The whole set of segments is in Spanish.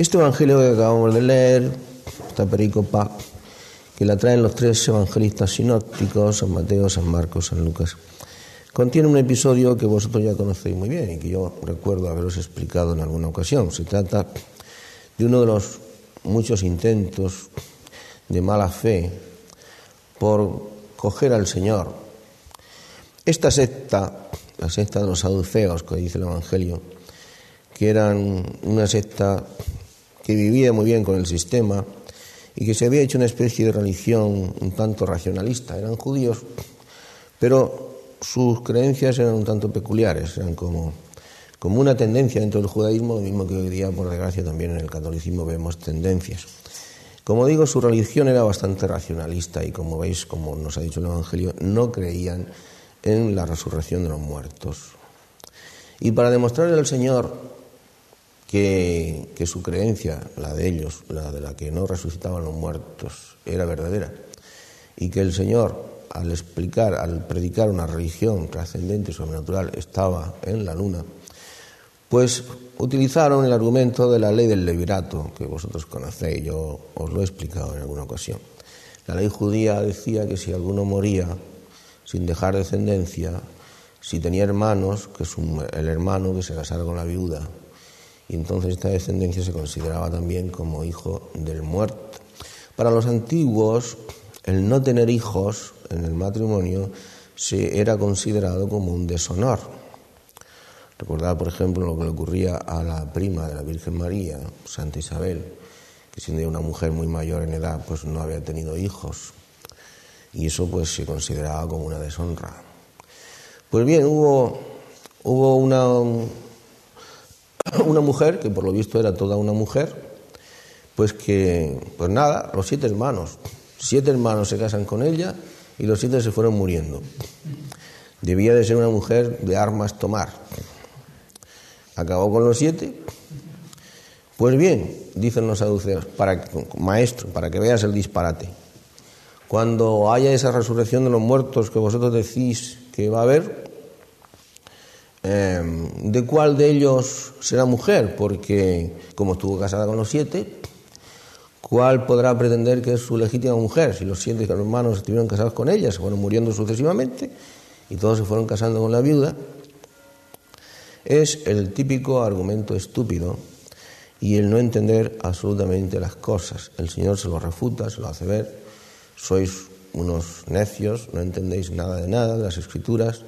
Este evangelio que acabamos de leer, esta pericopa, que la traen los tres evangelistas sinópticos, San Mateo, San Marcos, San Lucas, contiene un episodio que vosotros ya conocéis muy bien y que yo recuerdo haberos explicado en alguna ocasión. Se trata de uno de los muchos intentos de mala fe por coger al Señor. Esta secta, la secta de los saduceos, que dice el Evangelio, que eran una secta que vivía muy bien con el sistema y que se había hecho una especie de religión un tanto racionalista. Eran judíos, pero sus creencias eran un tanto peculiares, eran como, como una tendencia dentro del judaísmo, lo mismo que hoy día, por desgracia, también en el catolicismo vemos tendencias. Como digo, su religión era bastante racionalista y como veis, como nos ha dicho el Evangelio, no creían en la resurrección de los muertos. Y para demostrarle al Señor que, su creencia, la de ellos, la de la que no resucitaban los muertos, era verdadera, y que el Señor, al explicar, al predicar una religión trascendente y sobrenatural, estaba en la luna, pues utilizaron el argumento de la ley del levirato, que vosotros conocéis, yo os lo he explicado en alguna ocasión. La ley judía decía que si alguno moría sin dejar descendencia, si tenía hermanos, que el hermano que se casara con la viuda, y entonces esta descendencia se consideraba también como hijo del muerto. Para los antiguos, el no tener hijos en el matrimonio se era considerado como un deshonor Recordad, por ejemplo, lo que le ocurría a la prima de la Virgen María, Santa Isabel, que siendo una mujer muy mayor en edad, pues no había tenido hijos. Y eso pues se consideraba como una deshonra. Pues bien, hubo, hubo una, una mujer, que por lo visto era toda una mujer, pues que, pues nada, los siete hermanos, siete hermanos se casan con ella y los siete se fueron muriendo. Debía de ser una mujer de armas tomar acabó con los siete. Pues bien, dicen los saduceos, para, maestro, para que veas el disparate. Cuando haya esa resurrección de los muertos que vosotros decís que va a haber, em, ¿de cuál de ellos será mujer? Porque como estuvo casada con los siete, ¿cuál podrá pretender que es su legítima mujer? Si los siete hermanos estuvieron casados con ella, se fueron muriendo sucesivamente y todos se fueron casando con la viuda, es el típico argumento estúpido y el no entender absolutamente las cosas. El Señor se lo refuta, se lo hace ver. Sois unos necios, no entendéis nada de nada de las escrituras,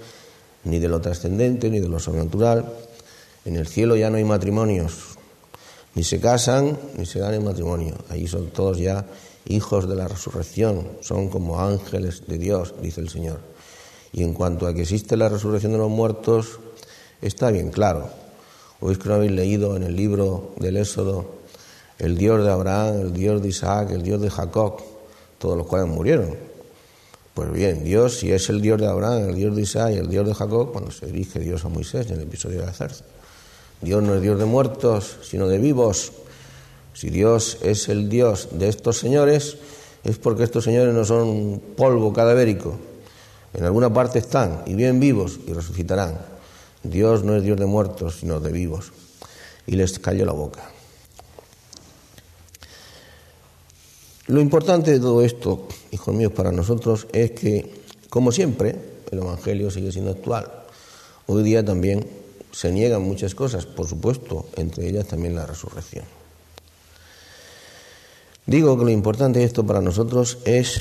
ni de lo trascendente, ni de lo sobrenatural. En el cielo ya no hay matrimonios, ni se casan, ni se dan en matrimonio. Allí son todos ya hijos de la resurrección, son como ángeles de Dios, dice el Señor. Y en cuanto a que existe la resurrección de los muertos, está bien claro. Oís que no habéis leído en el libro del Éxodo el Dios de Abraham, el Dios de Isaac, el Dios de Jacob, todos los cuales murieron. Pues bien, Dios, si es el Dios de Abraham, el Dios de Isaac el Dios de Jacob, cuando se dirige Dios a Moisés en el episodio de la. Dios no es Dios de muertos, sino de vivos. Si Dios es el Dios de estos señores, es porque estos señores no son polvo cadavérico. En alguna parte están, y bien vivos, y resucitarán. Dios no es Dios de muertos, sino de vivos. Y les cayó la boca. Lo importante de todo esto, hijos míos, para nosotros es que, como siempre, el Evangelio sigue siendo actual. Hoy día también se niegan muchas cosas, por supuesto, entre ellas también la resurrección. Digo que lo importante de esto para nosotros es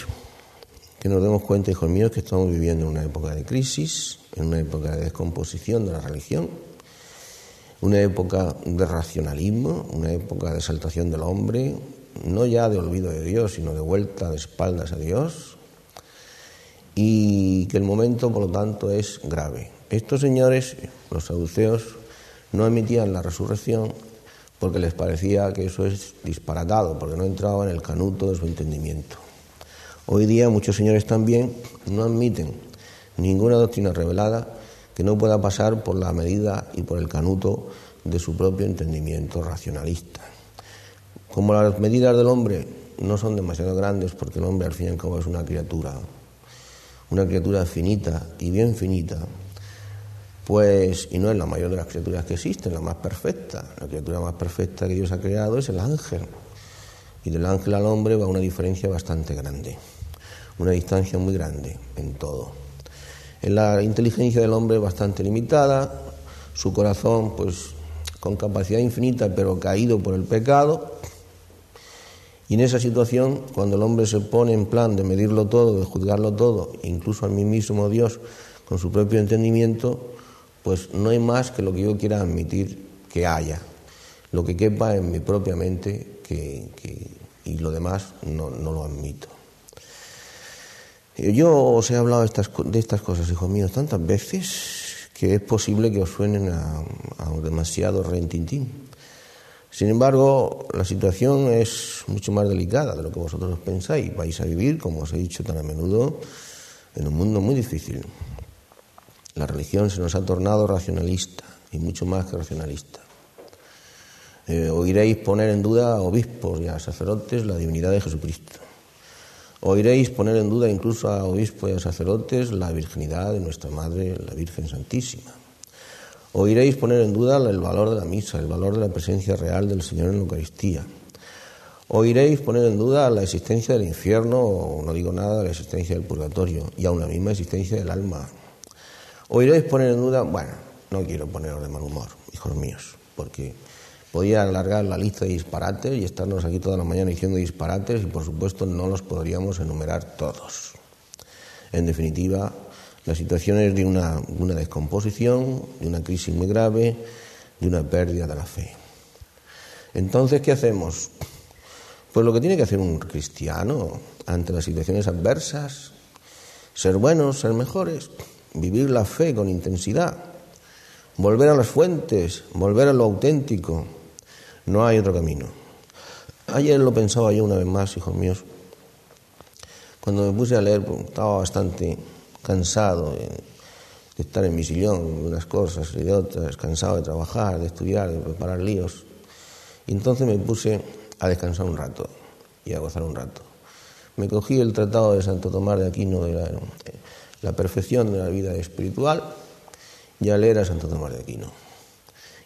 que nos demos cuenta, hijos míos, que estamos viviendo en una época de crisis, en una época de descomposición de la religión, una época de racionalismo, una época de exaltación del hombre, no ya de olvido de Dios, sino de vuelta de espaldas a Dios, y que el momento, por lo tanto, es grave. Estos señores, los saduceos, no admitían la resurrección porque les parecía que eso es disparatado, porque no entraba en el canuto de su entendimiento. Hoy día muchos señores también no admiten ninguna doctrina revelada que no pueda pasar por la medida y por el canuto de su propio entendimiento racionalista. Como las medidas del hombre no son demasiado grandes, porque el hombre al fin y al cabo es una criatura, una criatura finita y bien finita, pues, y no es la mayor de las criaturas que existen, la más perfecta. La criatura más perfecta que Dios ha creado es el ángel. Y del ángel al hombre va una diferencia bastante grande, una distancia muy grande en todo. En la inteligencia del hombre es bastante limitada, su corazón, pues, con capacidad infinita, pero caído por el pecado. Y en esa situación, cuando el hombre se pone en plan de medirlo todo, de juzgarlo todo, incluso al mismo Dios, con su propio entendimiento, pues no hay más que lo que yo quiera admitir que haya, lo que quepa en mi propia mente que, y lo demás no, lo admito. Yo os he hablado de estas, de estas cosas, hijos míos, tantas veces que es posible que os suenen a, a demasiado rentintín. Sin embargo, la situación es mucho más delicada de lo que vosotros pensáis. Vais a vivir, como os he dicho tan a menudo, en un mundo muy difícil. La religión se nos ha tornado racionalista y mucho más que racionalista. Eh, oiréis poner en duda a obispos y a sacerdotes la divinidad de Jesucristo. Oiréis poner en duda incluso a obispos y a sacerdotes la virginidad de nuestra Madre, la Virgen Santísima. Oiréis poner en duda el valor de la misa, el valor de la presencia real del Señor en la Eucaristía. Oiréis poner en duda la existencia del infierno, o no digo nada la existencia del purgatorio, y aún la misma existencia del alma. Oiréis poner en duda, bueno, no quiero poneros de mal humor, hijos míos, porque podía alargar la lista de disparates y estarnos aquí toda la mañana diciendo disparates y por supuesto no los podríamos enumerar todos. En definitiva, la situación es de una, descomposición, de una crisis muy grave, de una pérdida de la fe. Entonces, ¿qué hacemos? Pues lo que tiene que hacer un cristiano ante las situaciones adversas, ser buenos, ser mejores, vivir la fe con intensidad, volver a las fuentes, volver a lo auténtico. No hay otro camino. Ayer lo pensaba yo una vez más, hijos míos. Cuando me puse a leer, pues, estaba bastante cansado de, estar en mi sillón, de unas cosas y de otras, cansado de trabajar, de estudiar, de preparar líos. Y entonces me puse a descansar un rato y a gozar un rato. Me cogí el tratado de Santo Tomás de Aquino de la, la perfección de la vida espiritual y a leer a Santo Tomás de Aquino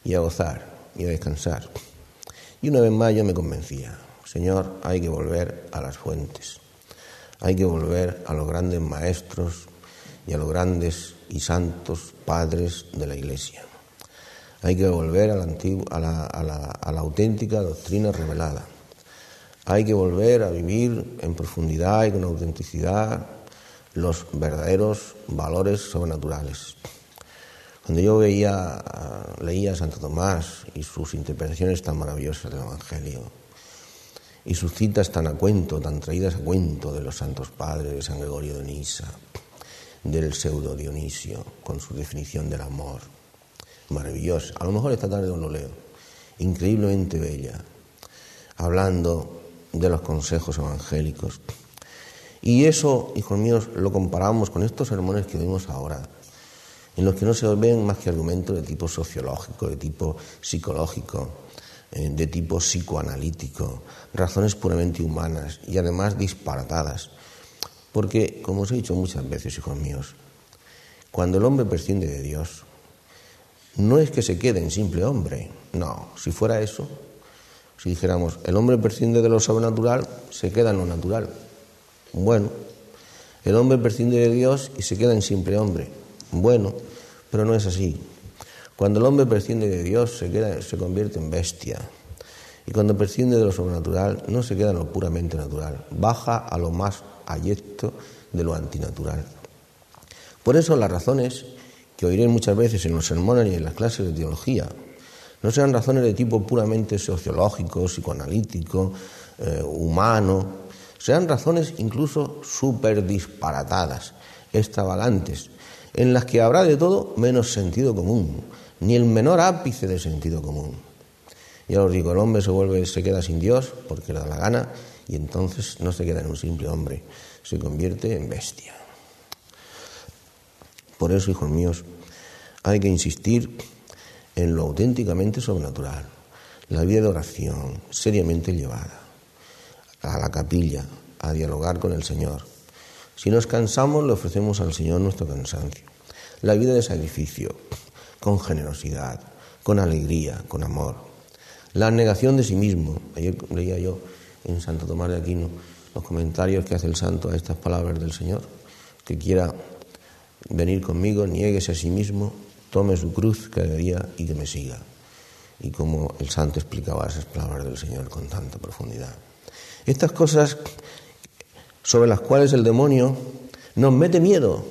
y a gozar y a descansar. Y una vez más yo me convencía, Señor, hay que volver a las fuentes, hay que volver a los grandes maestros y a los grandes y santos padres de la Iglesia. Hay que volver a la, a la, a la, a la auténtica doctrina revelada. Hay que volver a vivir en profundidad y con autenticidad los verdaderos valores sobrenaturales. Cuando yo veía, leía a Santo Tomás y sus interpretaciones tan maravillosas del Evangelio, y sus citas tan a cuento, tan traídas a cuento de los santos padres, de San Gregorio de Nisa, del pseudo Dionisio, con su definición del amor, maravillosa. A lo mejor esta tarde no lo leo, increíblemente bella, hablando de los consejos evangélicos y eso, hijos míos, lo comparamos con estos sermones que vimos ahora, en los que no se ven más que argumentos de tipo sociológico, de tipo psicológico, eh, de tipo psicoanalítico, razones puramente humanas y además disparatadas. Porque, como os he dicho muchas veces, hijos míos, cuando el hombre prescinde de Dios, no es que se quede en simple hombre, no, si fuera eso, si dijéramos, el hombre prescinde de lo sobrenatural, se queda en lo natural. Bueno, el hombre prescinde de Dios y se queda en simple hombre. Bueno, pero no es así. Cuando el hombre prescinde de Dios se, queda, se convierte en bestia. Y cuando prescinde de lo sobrenatural no se queda en lo puramente natural, baja a lo más ayecto de lo antinatural. Por eso las razones que oiré muchas veces en los sermones y en las clases de teología no sean razones de tipo puramente sociológico, psicoanalítico, eh, humano, sean razones incluso súper disparatadas, extravagantes, en las que habrá de todo menos sentido común, ni el menor ápice de sentido común. Ya os digo, el hombre se vuelve, se queda sin Dios porque le da la gana, y entonces no se queda en un simple hombre, se convierte en bestia. Por eso, hijos míos, hay que insistir en lo auténticamente sobrenatural, la vida de oración seriamente llevada a la capilla, a dialogar con el Señor. Si nos cansamos, le ofrecemos al Señor nuestro cansancio. La vida de sacrificio, con generosidad, con alegría, con amor. La negación de sí mismo. Ayer leía yo en Santo Tomás de Aquino los comentarios que hace el santo a estas palabras del Señor, que quiera venir conmigo, nieguese a sí mismo, tome su cruz cada día y que me siga. Y como el santo explicaba esas palabras del Señor con tanta profundidad. Estas cosas sobre las cuales el demonio nos mete miedo,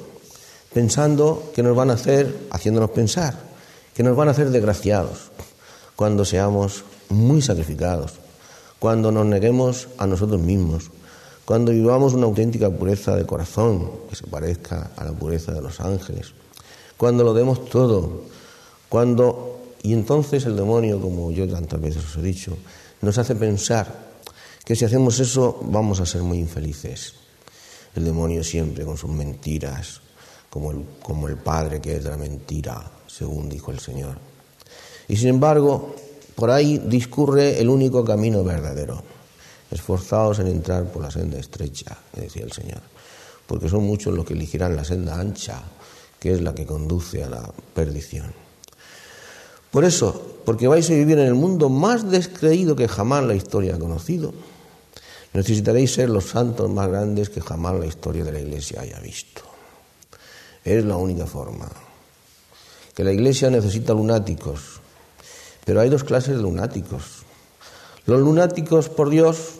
pensando que nos van a hacer, haciéndonos pensar, que nos van a hacer desgraciados cuando seamos muy sacrificados, cuando nos neguemos a nosotros mismos, cuando vivamos una auténtica pureza de corazón que se parezca a la pureza de los ángeles, cuando lo demos todo, cuando y entonces el demonio, como yo tantas veces os he dicho, nos hace pensar que si hacemos eso vamos a ser muy infelices. El demonio siempre con sus mentiras, como el, como el padre que es de la mentira, según dijo el Señor. Y sin embargo, por ahí discurre el único camino verdadero esforzados en entrar por la senda estrecha, decía el Señor, porque son muchos los que elegirán la senda ancha, que es la que conduce a la perdición. Por eso, porque vais a vivir en el mundo más descreído que jamás la historia ha conocido, necesitaréis ser los santos más grandes que jamás la historia de la Iglesia haya visto. Es la única forma. Que la Iglesia necesita lunáticos, pero hay dos clases de lunáticos. Los lunáticos por Dios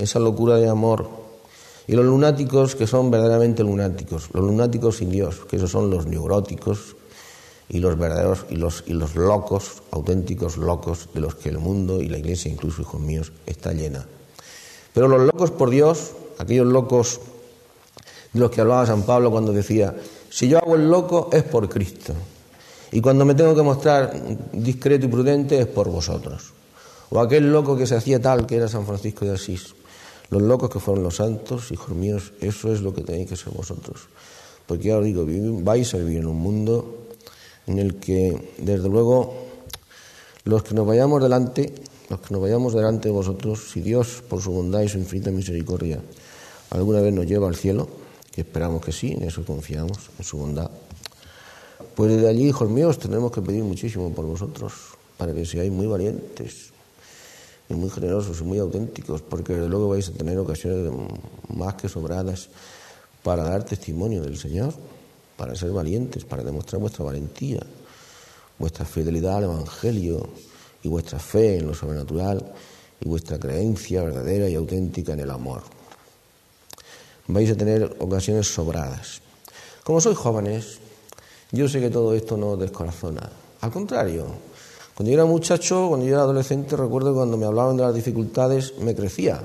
esa locura de amor. Y los lunáticos que son verdaderamente lunáticos, los lunáticos sin Dios, que esos son los neuróticos y los verdaderos y los, y los locos, auténticos locos de los que el mundo y la iglesia, incluso hijos míos, está llena. Pero los locos por Dios, aquellos locos de los que hablaba San Pablo cuando decía, si yo hago el loco es por Cristo. Y cuando me tengo que mostrar discreto y prudente es por vosotros. O aquel loco que se hacía tal que era San Francisco de Asís. Los locos que fueron los santos, hijos míos, eso es lo que tenéis que ser vosotros. Porque ya digo, vais a vivir en un mundo en el que, desde luego, los que nos vayamos delante, los que nos vayamos delante de vosotros, si Dios, por su bondad y su infinita misericordia, alguna vez nos lleva al cielo, que esperamos que sí, en eso confiamos, en su bondad, pues allí, hijos míos, tenemos que pedir muchísimo por vosotros, para que seáis muy valientes, y muy generosos y muy auténticos, porque luego vais a tener ocasiones más que sobradas para dar testimonio del Señor, para ser valientes, para demostrar vuestra valentía, vuestra fidelidad al Evangelio y vuestra fe en lo sobrenatural y vuestra creencia verdadera y auténtica en el amor. Vais a tener ocasiones sobradas. Como sois jóvenes, yo sé que todo esto no descorazona. Al contrario, cuando yo era muchacho, cuando yo era adolescente, recuerdo cuando me hablaban de las dificultades, me crecía,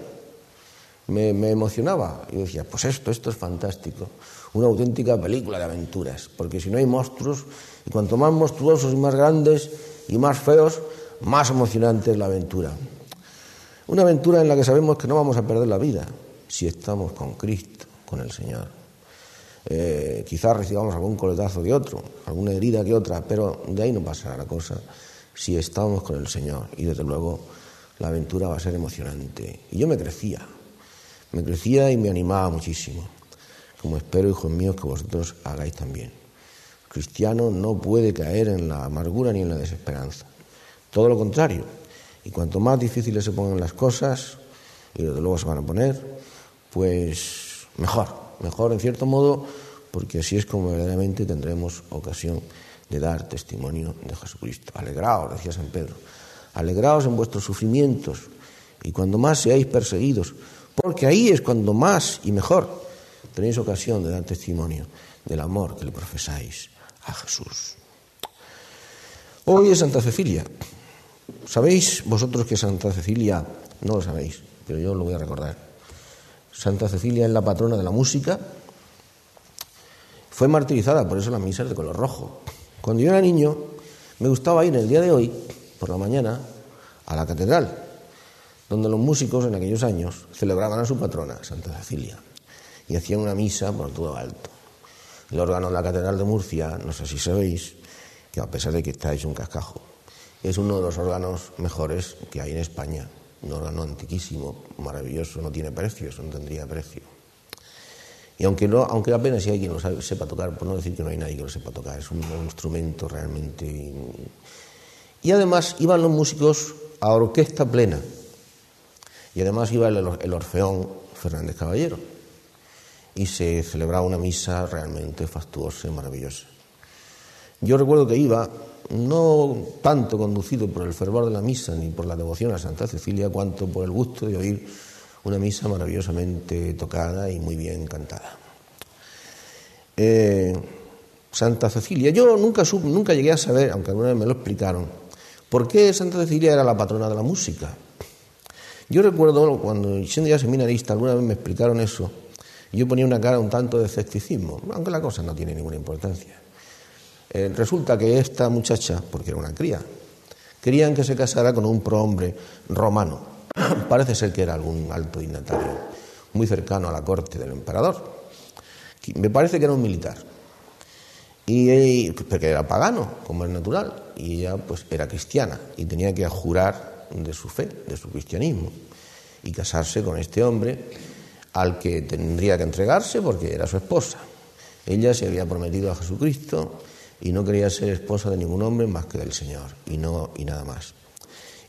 me, emocionaba. Y decía, pues esto, esto es fantástico, una auténtica película de aventuras, porque si no hay monstruos, y cuanto más monstruosos y más grandes y más feos, más emocionante es la aventura. Una aventura en la que sabemos que no vamos a perder la vida si estamos con Cristo, con el Señor. Eh, quizás recibamos algún coletazo de otro, alguna herida que otra, pero de ahí no pasará la cosa si estamos con el Señor. Y desde luego la aventura va a ser emocionante. Y yo me crecía, me crecía y me animaba muchísimo, como espero, hijos míos, que vosotros hagáis también. El cristiano no puede caer en la amargura ni en la desesperanza. Todo lo contrario. Y cuanto más difíciles se pongan las cosas, y desde luego se van a poner, pues mejor, mejor en cierto modo, porque así es como verdaderamente tendremos ocasión de dar testimonio de Jesucristo. Alegraos, decía San Pedro, alegraos en vuestros sufrimientos y cuando más seáis perseguidos, porque ahí es cuando más y mejor tenéis ocasión de dar testimonio del amor que le profesáis a Jesús. Hoy es Santa Cecilia. ¿Sabéis vosotros que Santa Cecilia, no lo sabéis, pero yo lo voy a recordar? Santa Cecilia es la patrona de la música. Fue martirizada, por eso la misa es de color rojo. Cuando yo era niño, me gustaba ir el día de hoy, por la mañana, a la catedral, donde los músicos en aquellos años celebraban a su patrona, Santa Cecilia, y hacían una misa por todo alto. El órgano de la Catedral de Murcia, no sé si sabéis, que a pesar de que está hecho un cascajo, es uno de los órganos mejores que hay en España. Un órgano antiquísimo, maravilloso, no tiene precio, eso no tendría precio. Y aunque, no, aunque apenas si hay quien lo sepa tocar, por no decir que no hay nadie que lo sepa tocar, es un, instrumento realmente... Y además iban los músicos a orquesta plena. Y además iba el, el Orfeón Fernández Caballero. Y se celebraba una misa realmente fastuosa y maravillosa. Yo recuerdo que iba, no tanto conducido por el fervor de la misa ni por la devoción a Santa Cecilia, cuanto por el gusto de oír una misa maravillosamente tocada y muy bien cantada. Eh, Santa Cecilia, yo nunca, nunca llegué a saber, aunque alguna vez me lo explicaron, por qué Santa Cecilia era la patrona de la música. Yo recuerdo cuando siendo ya seminarista, alguna vez me explicaron eso, yo ponía una cara un tanto de escepticismo, aunque la cosa no tiene ninguna importancia. Eh, resulta que esta muchacha, porque era una cría, querían que se casara con un prohombre romano. Parece ser que era algún alto dignatario, muy cercano a la corte del emperador. Me parece que era un militar. Y, porque era pagano, como es natural, y ella pues era cristiana y tenía que jurar de su fe, de su cristianismo, y casarse con este hombre al que tendría que entregarse porque era su esposa. Ella se había prometido a Jesucristo y no quería ser esposa de ningún hombre más que del Señor y no y nada más.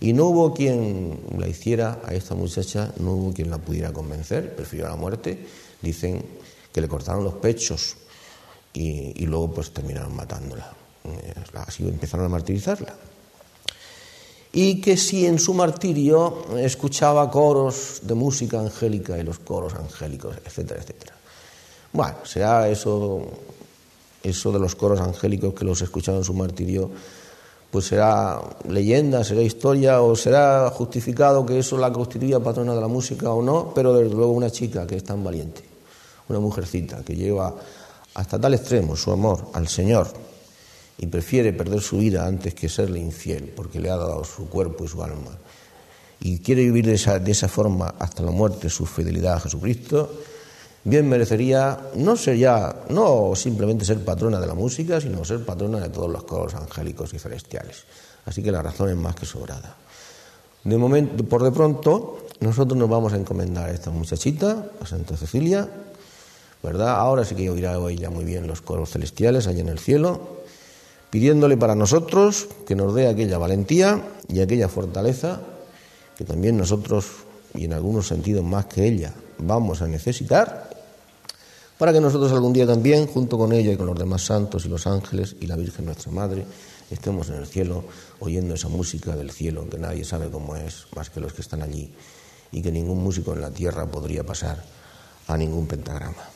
Y no hubo quien la hiciera a esta muchacha, no hubo quien la pudiera convencer, prefirió la muerte. Dicen que le cortaron los pechos y, luego pues terminaron matándola. Eh, así empezaron a martirizarla. Y que si en su martirio escuchaba coros de música angélica y los coros angélicos, etcétera, etcétera. Bueno, será eso, eso de los coros angélicos que los escuchaba en su martirio pues será leyenda, será historia o será justificado que eso la constituya patrona de la música o no, pero desde luego una chica que es tan valiente, una mujercita que lleva hasta tal extremo su amor al Señor y prefiere perder su vida antes que serle infiel, porque le ha dado su cuerpo y su alma, y quiere vivir de esa, de esa forma hasta la muerte su fidelidad a Jesucristo, bien merecería no ser ya, no simplemente ser patrona de la música, sino ser patrona de todos los coros angélicos y celestiales. Así que la razón es más que sobrada. De momento, por de pronto, nosotros nos vamos a encomendar a esta muchachita, a Santa Cecilia, ¿verdad? Ahora sí que oirá ella muy bien los coros celestiales allá en el cielo, pidiéndole para nosotros que nos dé aquella valentía y aquella fortaleza que también nosotros, y en algunos sentidos más que ella, vamos a necesitar para que nosotros algún día también, junto con ella y con los demás santos y los ángeles y la Virgen nuestra Madre, estemos en el cielo oyendo esa música del cielo que nadie sabe cómo es más que los que están allí y que ningún músico en la tierra podría pasar a ningún pentagrama.